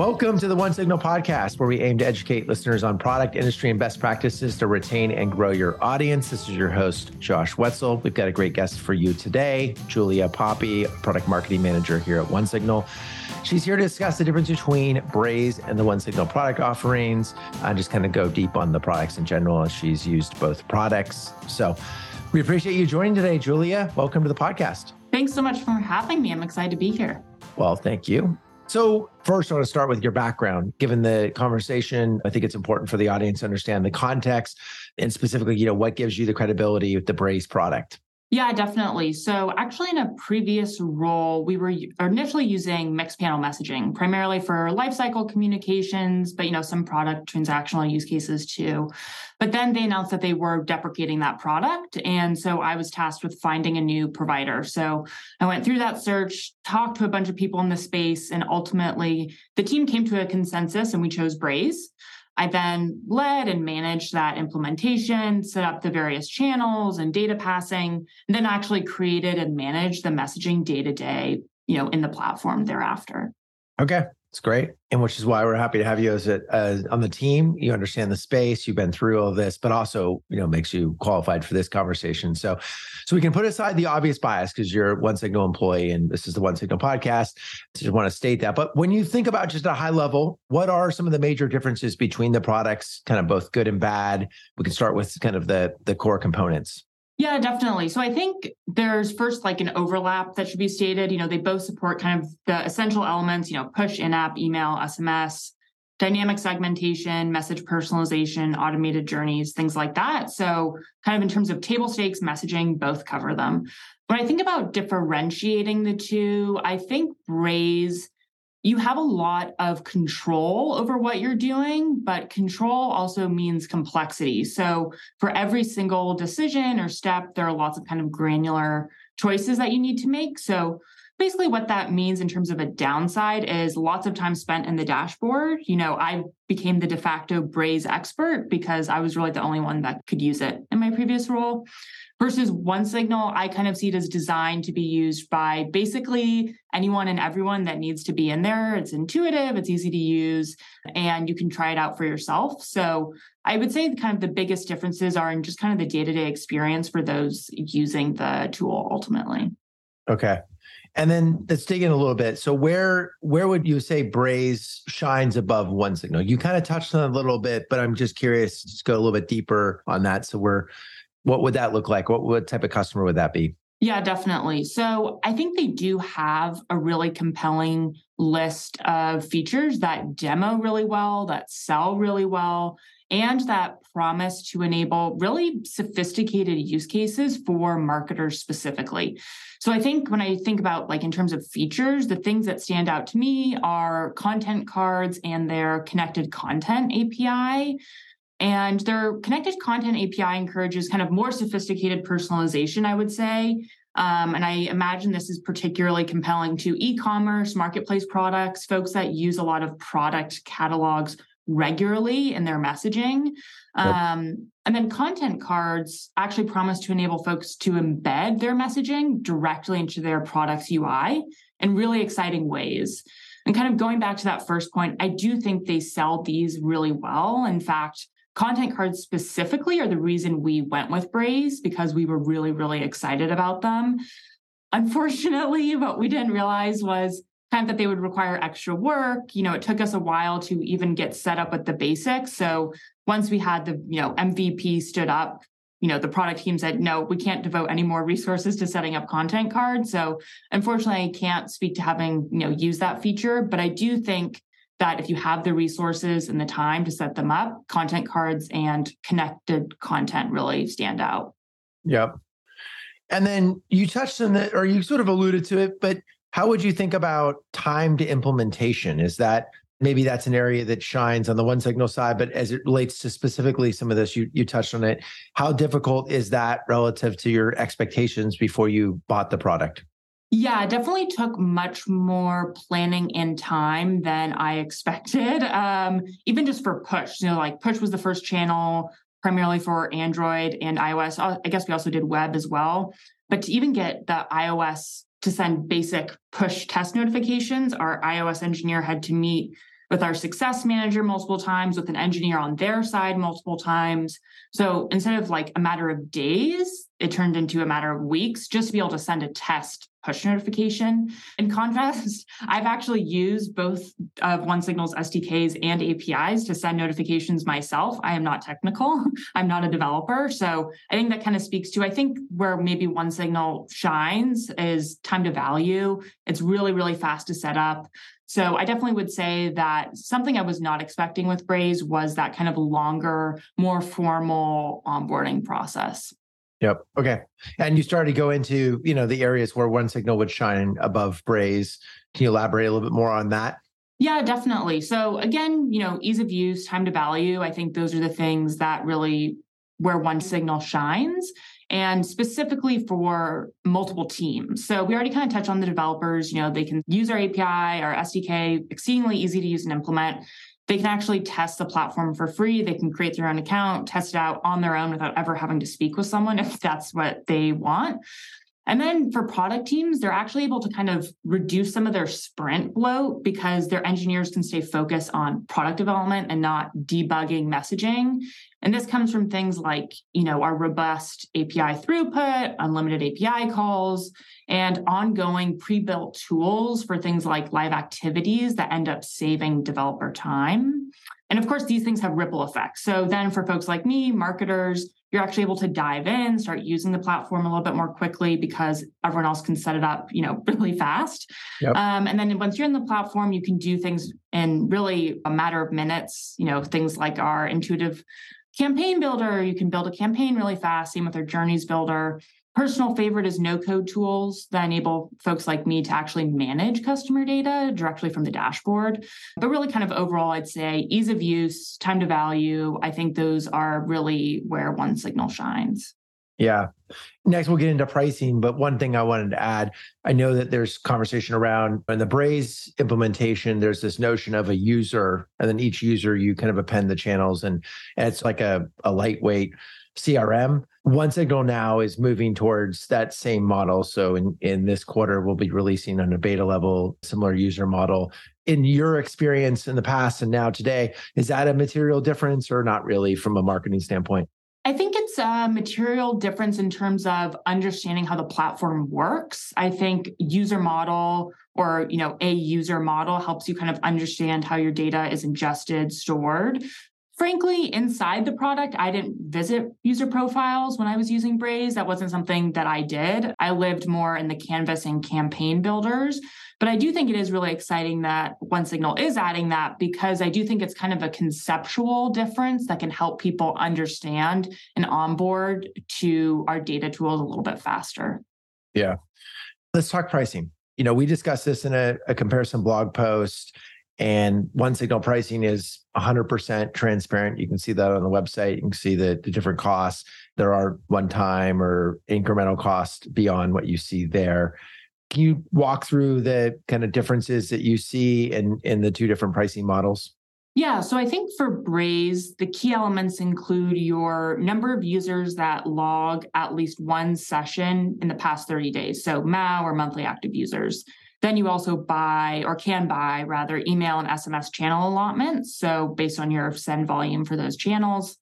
Welcome to the One Signal podcast, where we aim to educate listeners on product, industry, and best practices to retain and grow your audience. This is your host, Josh Wetzel. We've got a great guest for you today, Julia Poppy, product marketing manager here at One Signal. She's here to discuss the difference between Braze and the One Signal product offerings and just kind of go deep on the products in general. She's used both products. So we appreciate you joining today, Julia. Welcome to the podcast. Thanks so much for having me. I'm excited to be here. Well, thank you. So, first, I want to start with your background. Given the conversation, I think it's important for the audience to understand the context and specifically, you know, what gives you the credibility with the Braze product. Yeah, definitely. So, actually, in a previous role, we were initially using Mixpanel messaging primarily for lifecycle communications, but you know, some product transactional use cases too. But then they announced that they were deprecating that product, and so I was tasked with finding a new provider. So I went through that search, talked to a bunch of people in the space, and ultimately the team came to a consensus, and we chose Braze. I then led and managed that implementation, set up the various channels and data passing, and then actually created and managed the messaging day to day, you know, in the platform thereafter. Okay. It's great, and which is why we're happy to have you as, a, as on the team. You understand the space, you've been through all this, but also you know makes you qualified for this conversation. So, so we can put aside the obvious bias because you're One Signal employee, and this is the One Signal podcast. So just want to state that. But when you think about just a high level, what are some of the major differences between the products, kind of both good and bad? We can start with kind of the the core components. Yeah, definitely. So I think there's first like an overlap that should be stated. You know, they both support kind of the essential elements, you know, push in app, email, SMS, dynamic segmentation, message personalization, automated journeys, things like that. So, kind of in terms of table stakes messaging, both cover them. When I think about differentiating the two, I think Braze you have a lot of control over what you're doing, but control also means complexity. So for every single decision or step, there are lots of kind of granular choices that you need to make. So basically what that means in terms of a downside is lots of time spent in the dashboard. You know, I became the de facto Braze expert because I was really the only one that could use it in my previous role versus one signal i kind of see it as designed to be used by basically anyone and everyone that needs to be in there. It's intuitive it's easy to use and you can try it out for yourself. So i would say kind of the biggest differences are in just kind of the day-to-day experience for those using the tool ultimately okay and then let's dig in a little bit. So where where would you say Braze shines above one signal? You kind of touched on a little bit, but I'm just curious, just go a little bit deeper on that. So we're what would that look like? What, what type of customer would that be? Yeah, definitely. So I think they do have a really compelling list of features that demo really well, that sell really well, and that promise to enable really sophisticated use cases for marketers specifically. So I think when I think about like in terms of features, the things that stand out to me are content cards and their connected content API. And their connected content API encourages kind of more sophisticated personalization, I would say. Um, and I imagine this is particularly compelling to e commerce, marketplace products, folks that use a lot of product catalogs regularly in their messaging. Yep. Um, and then content cards actually promise to enable folks to embed their messaging directly into their product's UI in really exciting ways. And kind of going back to that first point, I do think they sell these really well. In fact, Content cards specifically are the reason we went with Braze because we were really, really excited about them. Unfortunately, what we didn't realize was kind of that they would require extra work. You know, it took us a while to even get set up with the basics. So once we had the, you know, MVP stood up, you know, the product team said, no, we can't devote any more resources to setting up content cards. So unfortunately, I can't speak to having, you know, use that feature, but I do think that if you have the resources and the time to set them up, content cards and connected content really stand out. Yep. And then you touched on that, or you sort of alluded to it, but how would you think about time to implementation? Is that maybe that's an area that shines on the one signal side, but as it relates to specifically some of this, you you touched on it. How difficult is that relative to your expectations before you bought the product? Yeah, definitely took much more planning and time than I expected. Um, even just for push, you know, like push was the first channel primarily for Android and iOS. I guess we also did web as well. But to even get the iOS to send basic push test notifications, our iOS engineer had to meet with our success manager multiple times, with an engineer on their side multiple times. So instead of like a matter of days, it turned into a matter of weeks just to be able to send a test push notification. In contrast, I've actually used both of OneSignal's SDKs and APIs to send notifications myself. I am not technical. I'm not a developer. So I think that kind of speaks to, I think where maybe OneSignal shines is time to value. It's really, really fast to set up. So I definitely would say that something I was not expecting with Braze was that kind of longer, more formal onboarding process. Yep. Okay. And you started to go into, you know, the areas where one signal would shine above Braze. Can you elaborate a little bit more on that? Yeah, definitely. So again, you know, ease of use, time to value, I think those are the things that really where one signal shines and specifically for multiple teams. So we already kind of touched on the developers, you know, they can use our API, our SDK, exceedingly easy to use and implement. They can actually test the platform for free. They can create their own account, test it out on their own without ever having to speak with someone if that's what they want. And then for product teams, they're actually able to kind of reduce some of their sprint bloat because their engineers can stay focused on product development and not debugging messaging. And this comes from things like, you know, our robust API throughput, unlimited API calls, and ongoing pre-built tools for things like live activities that end up saving developer time. And of course, these things have ripple effects. So then for folks like me, marketers, you're actually able to dive in, start using the platform a little bit more quickly because everyone else can set it up, you know, really fast. Yep. Um, and then once you're in the platform, you can do things in really a matter of minutes. You know, things like our intuitive campaign builder. You can build a campaign really fast. Same with our journeys builder. Personal favorite is no code tools that enable folks like me to actually manage customer data directly from the dashboard. But really, kind of overall, I'd say ease of use, time to value. I think those are really where OneSignal shines. Yeah. Next, we'll get into pricing. But one thing I wanted to add I know that there's conversation around in the Braze implementation, there's this notion of a user, and then each user you kind of append the channels, and, and it's like a, a lightweight CRM. OneSignal now is moving towards that same model. So in, in this quarter, we'll be releasing on a beta level similar user model. In your experience in the past and now today, is that a material difference or not really from a marketing standpoint? I think it's a material difference in terms of understanding how the platform works. I think user model or you know a user model helps you kind of understand how your data is ingested, stored. Frankly, inside the product, I didn't visit user profiles when I was using Braze. That wasn't something that I did. I lived more in the canvas and campaign builders. But I do think it is really exciting that OneSignal is adding that because I do think it's kind of a conceptual difference that can help people understand and onboard to our data tools a little bit faster. Yeah. Let's talk pricing. You know, we discussed this in a, a comparison blog post, and one signal pricing is 100% transparent. You can see that on the website. You can see the, the different costs. There are one time or incremental costs beyond what you see there. Can you walk through the kind of differences that you see in, in the two different pricing models? Yeah, so I think for Braze, the key elements include your number of users that log at least one session in the past 30 days. So MAU or monthly active users. Then you also buy or can buy rather email and SMS channel allotments. So based on your send volume for those channels.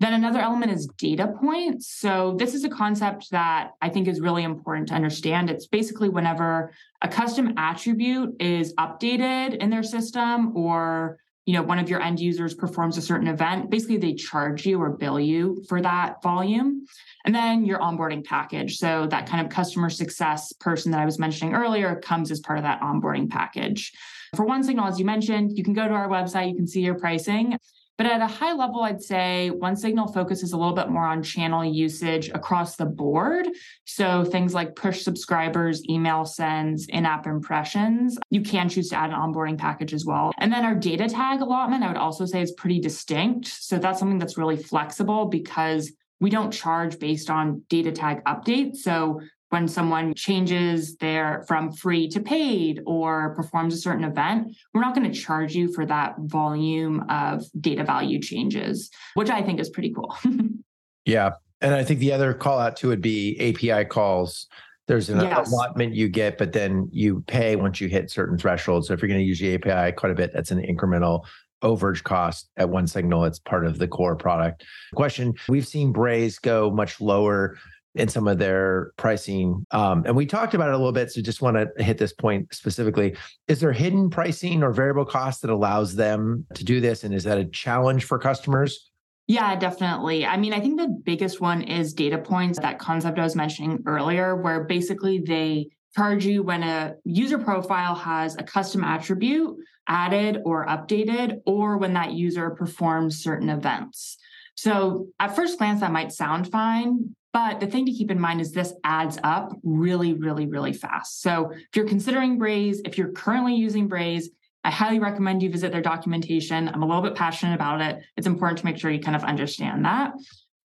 Then another element is data points. So this is a concept that I think is really important to understand. It's basically whenever a custom attribute is updated in their system or you know one of your end users performs a certain event basically they charge you or bill you for that volume. And then your onboarding package. So that kind of customer success person that i was mentioning earlier comes as part of that onboarding package. For OneSignal as you mentioned you can go to our website you can see your pricing but at a high level, I'd say one OneSignal focuses a little bit more on channel usage across the board. So things like push subscribers, email sends, in app impressions. You can choose to add an onboarding package as well. And then our data tag allotment, I would also say is pretty distinct. So that's something that's really flexible because we don't charge based on data tag updates. So when someone changes their from free to paid or performs a certain event, we're not going to charge you for that volume of data value changes, which I think is pretty cool. yeah. And I think the other call out too would be API calls. There's an yes. allotment you get, but then you pay once you hit certain thresholds. So if you're going to use the API quite a bit, that's an incremental overage cost at one signal. It's part of the core product. Question We've seen Braze go much lower in some of their pricing. Um, and we talked about it a little bit. So just want to hit this point specifically. Is there hidden pricing or variable cost that allows them to do this? And is that a challenge for customers? Yeah, definitely. I mean, I think the biggest one is data points, that concept I was mentioning earlier, where basically they charge you when a user profile has a custom attribute added or updated, or when that user performs certain events. So at first glance, that might sound fine, but the thing to keep in mind is this adds up really, really, really fast. So if you're considering Braze, if you're currently using Braze, I highly recommend you visit their documentation. I'm a little bit passionate about it. It's important to make sure you kind of understand that.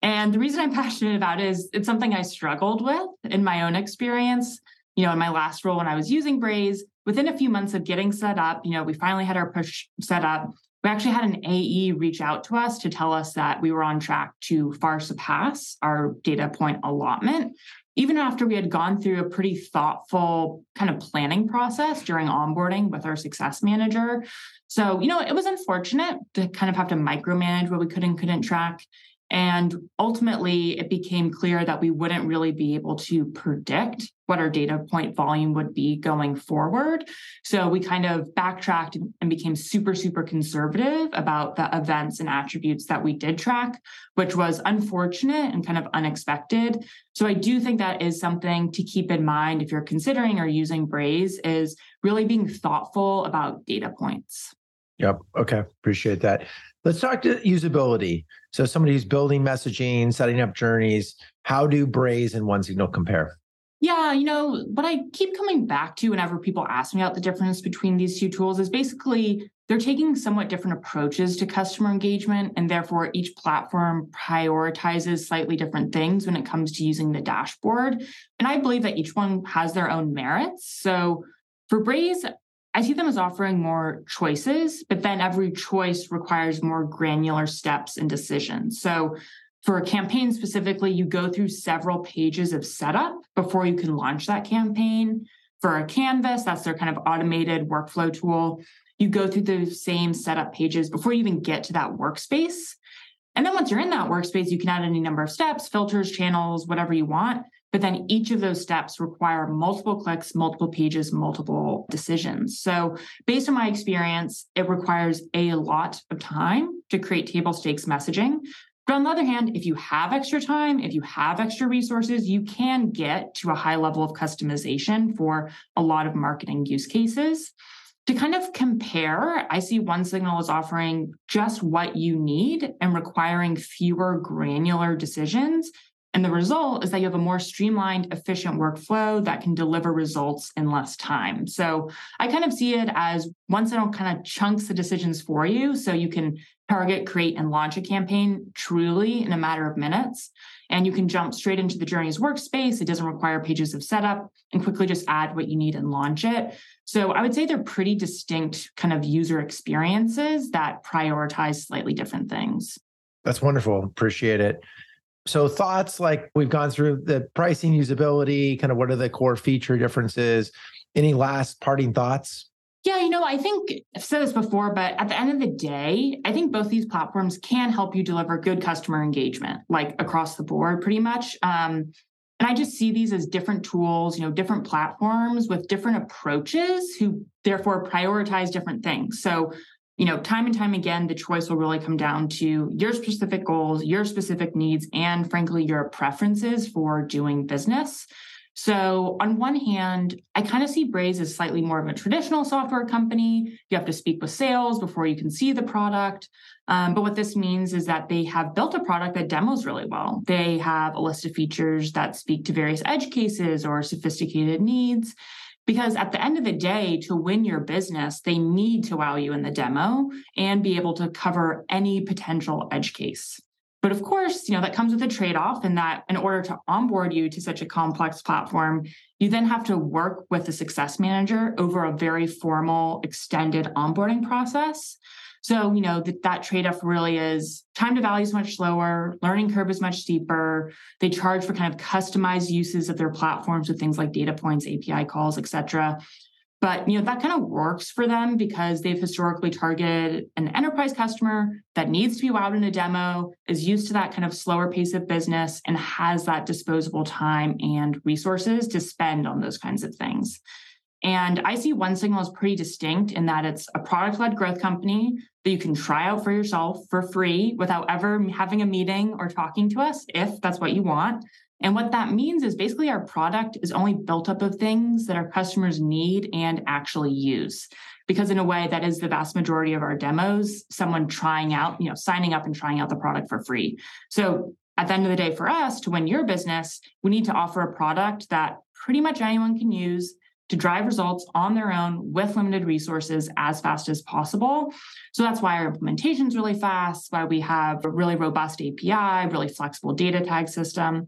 And the reason I'm passionate about it is it's something I struggled with in my own experience. You know, in my last role when I was using Braze, within a few months of getting set up, you know, we finally had our push set up. We actually had an AE reach out to us to tell us that we were on track to far surpass our data point allotment even after we had gone through a pretty thoughtful kind of planning process during onboarding with our success manager. So, you know, it was unfortunate to kind of have to micromanage what we could and couldn't track. And ultimately, it became clear that we wouldn't really be able to predict what our data point volume would be going forward. So we kind of backtracked and became super, super conservative about the events and attributes that we did track, which was unfortunate and kind of unexpected. So I do think that is something to keep in mind if you're considering or using Braze is really being thoughtful about data points. Yep. Okay. Appreciate that. Let's talk to usability. So somebody who's building messaging, setting up journeys, how do Braze and OneSignal compare? Yeah, you know, what I keep coming back to whenever people ask me about the difference between these two tools is basically they're taking somewhat different approaches to customer engagement, and therefore each platform prioritizes slightly different things when it comes to using the dashboard. And I believe that each one has their own merits. So for Braze, I see them as offering more choices, but then every choice requires more granular steps and decisions. So for a campaign specifically, you go through several pages of setup before you can launch that campaign. For a Canvas, that's their kind of automated workflow tool. You go through the same setup pages before you even get to that workspace. And then once you're in that workspace, you can add any number of steps, filters, channels, whatever you want. But then each of those steps require multiple clicks, multiple pages, multiple decisions. So, based on my experience, it requires a lot of time to create table stakes messaging. But on the other hand, if you have extra time, if you have extra resources, you can get to a high level of customization for a lot of marketing use cases. To kind of compare, I see OneSignal is offering just what you need and requiring fewer granular decisions and the result is that you have a more streamlined, efficient workflow that can deliver results in less time. So I kind of see it as OneSignal kind of chunks the decisions for you so you can target, create, and launch a campaign truly in a matter of minutes. And you can jump straight into the journeys workspace. It doesn't require pages of setup and quickly just add what you need and launch it. So I would say they're pretty distinct kind of user experiences that prioritize slightly different things. That's wonderful. Appreciate it. So thoughts like we've gone through the pricing usability, kind of what are the core feature differences? Any last parting thoughts? Yeah, you know, I think I've said this before, but at the end of the day, I think both these platforms can help you deliver good customer engagement, like across the board, pretty much. Um, and I just see these as different tools, you know, different platforms with different approaches who therefore prioritize different things. So you know, time and time again, the choice will really come down to your specific goals, your specific needs, and frankly, your preferences for doing business. So, on one hand, I kind of see Braze as slightly more of a traditional software company. You have to speak with sales before you can see the product. Um, but what this means is that they have built a product that demos really well. They have a list of features that speak to various edge cases or sophisticated needs. Because at the end of the day, to win your business, they need to wow you in the demo and be able to cover any potential edge case. But of course, you know, that comes with a trade-off in that in order to onboard you to such a complex platform, you then have to work with the success manager over a very formal extended onboarding process. So, you know, that, that trade off really is time to value is much slower, learning curve is much steeper. They charge for kind of customized uses of their platforms with things like data points, API calls, et cetera. But you know that kind of works for them because they've historically targeted an enterprise customer that needs to be wowed in a demo, is used to that kind of slower pace of business, and has that disposable time and resources to spend on those kinds of things. And I see One Signal as pretty distinct in that it's a product led growth company that you can try out for yourself for free without ever having a meeting or talking to us if that's what you want. And what that means is basically our product is only built up of things that our customers need and actually use. Because in a way, that is the vast majority of our demos, someone trying out, you know, signing up and trying out the product for free. So at the end of the day, for us to win your business, we need to offer a product that pretty much anyone can use to drive results on their own with limited resources as fast as possible. So that's why our implementation is really fast, why we have a really robust API, really flexible data tag system.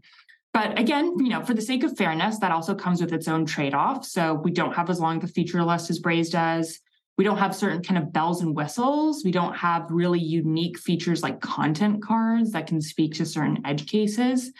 But again, you know, for the sake of fairness, that also comes with its own trade-off. So we don't have as long of a feature list as Braze does. We don't have certain kind of bells and whistles. We don't have really unique features like content cards that can speak to certain edge cases.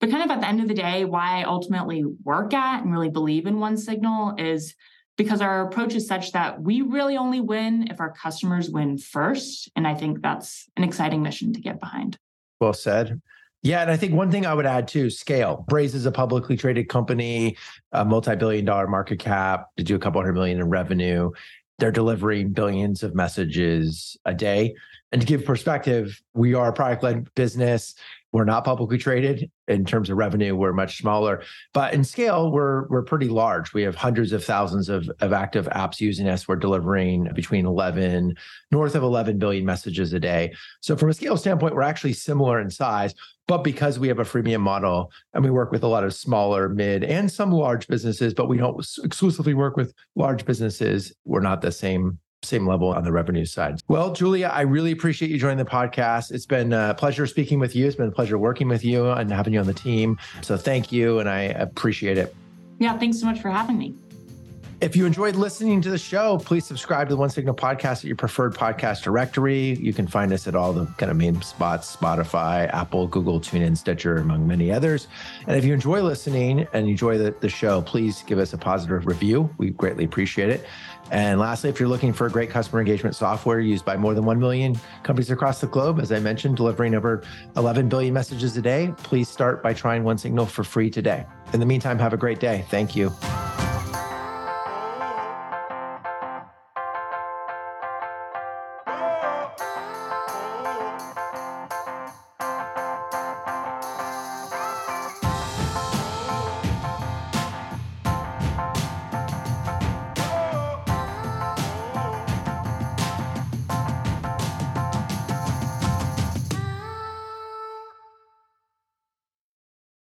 But kind of at the end of the day, why I ultimately work at and really believe in One Signal is because our approach is such that we really only win if our customers win first. And I think that's an exciting mission to get behind. Well said. Yeah, and I think one thing I would add too, scale. Braze is a publicly traded company, a multi-billion dollar market cap, to do a couple hundred million in revenue. They're delivering billions of messages a day. And to give perspective, we are a product-led business. We're not publicly traded in terms of revenue. We're much smaller, but in scale, we're we're pretty large. We have hundreds of thousands of, of active apps using us. We're delivering between 11, north of 11 billion messages a day. So from a scale standpoint, we're actually similar in size, but because we have a freemium model and we work with a lot of smaller, mid, and some large businesses, but we don't exclusively work with large businesses, we're not the same same level on the revenue side. Well, Julia, I really appreciate you joining the podcast. It's been a pleasure speaking with you. It's been a pleasure working with you and having you on the team. So thank you, and I appreciate it. Yeah, thanks so much for having me. If you enjoyed listening to the show, please subscribe to the One Signal podcast at your preferred podcast directory. You can find us at all the kind of main spots Spotify, Apple, Google, TuneIn, Stitcher, among many others. And if you enjoy listening and enjoy the, the show, please give us a positive review. We greatly appreciate it. And lastly, if you're looking for a great customer engagement software used by more than 1 million companies across the globe, as I mentioned, delivering over 11 billion messages a day, please start by trying One Signal for free today. In the meantime, have a great day. Thank you.